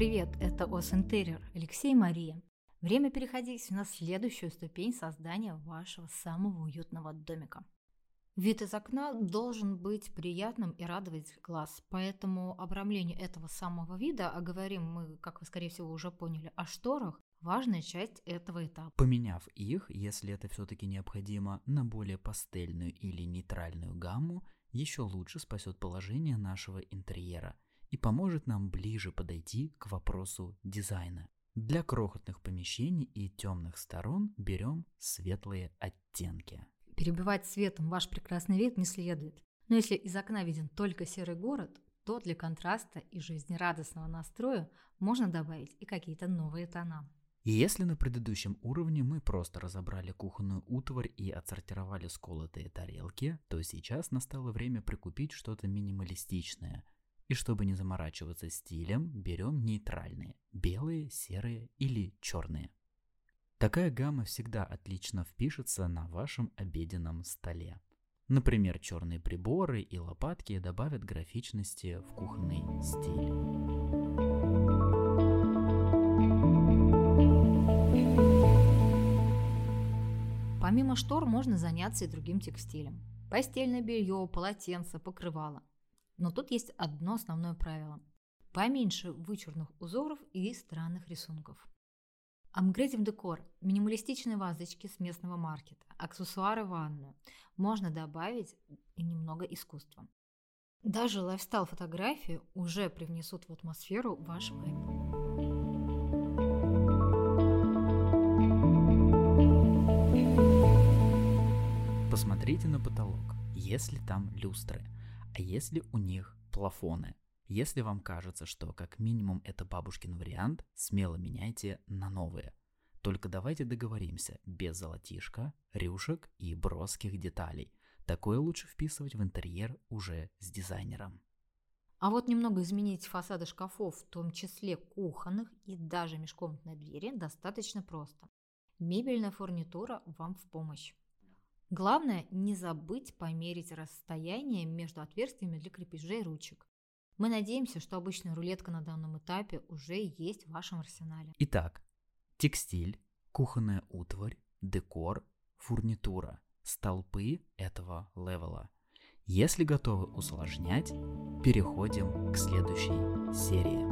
Это ОС Интерьер Алексей и Мария. Время переходить на следующую ступень создания вашего самого уютного домика. Вид из окна должен быть приятным и радовать глаз, поэтому обрамление этого самого вида, а говорим мы, как вы скорее всего уже поняли, о шторах, важная часть этого этапа. Поменяв их, если это все-таки необходимо, на более пастельную или нейтральную гамму, еще лучше спасет положение нашего интерьера и поможет нам ближе подойти к вопросу дизайна. Для крохотных помещений и темных сторон берем светлые оттенки. Перебивать светом ваш прекрасный вид не следует. Но если из окна виден только серый город, то для контраста и жизнерадостного настроя можно добавить и какие-то новые тона. И если на предыдущем уровне мы просто разобрали кухонную утварь и отсортировали сколотые тарелки, то сейчас настало время прикупить что-то минималистичное. И чтобы не заморачиваться стилем, берем нейтральные – белые, серые или черные. Такая гамма всегда отлично впишется на вашем обеденном столе. Например, черные приборы и лопатки добавят графичности в кухонный стиль. Помимо штор можно заняться и другим текстилем. Постельное белье, полотенце, покрывало. Но тут есть одно основное правило. Поменьше вычурных узоров и странных рисунков. Апгрейдим декор. Минималистичные вазочки с местного маркета, аксессуары в ванную. Можно добавить и немного искусства. Даже лайфстайл-фотографии уже привнесут в атмосферу ваш вайб. Посмотрите на потолок, если там люстры, если у них плафоны – если вам кажется, что как минимум это бабушкин вариант, смело меняйте на новые. Только давайте договоримся, без золотишка, рюшек и броских деталей. Такое лучше вписывать в интерьер уже с дизайнером. А вот немного изменить фасады шкафов, в том числе кухонных и даже межкомнатной двери, достаточно просто. Мебельная фурнитура вам в помощь. Главное не забыть померить расстояние между отверстиями для крепежей ручек. Мы надеемся, что обычная рулетка на данном этапе уже есть в вашем арсенале. Итак, текстиль, кухонная утварь, декор, фурнитура, столпы этого левела. Если готовы усложнять, переходим к следующей серии.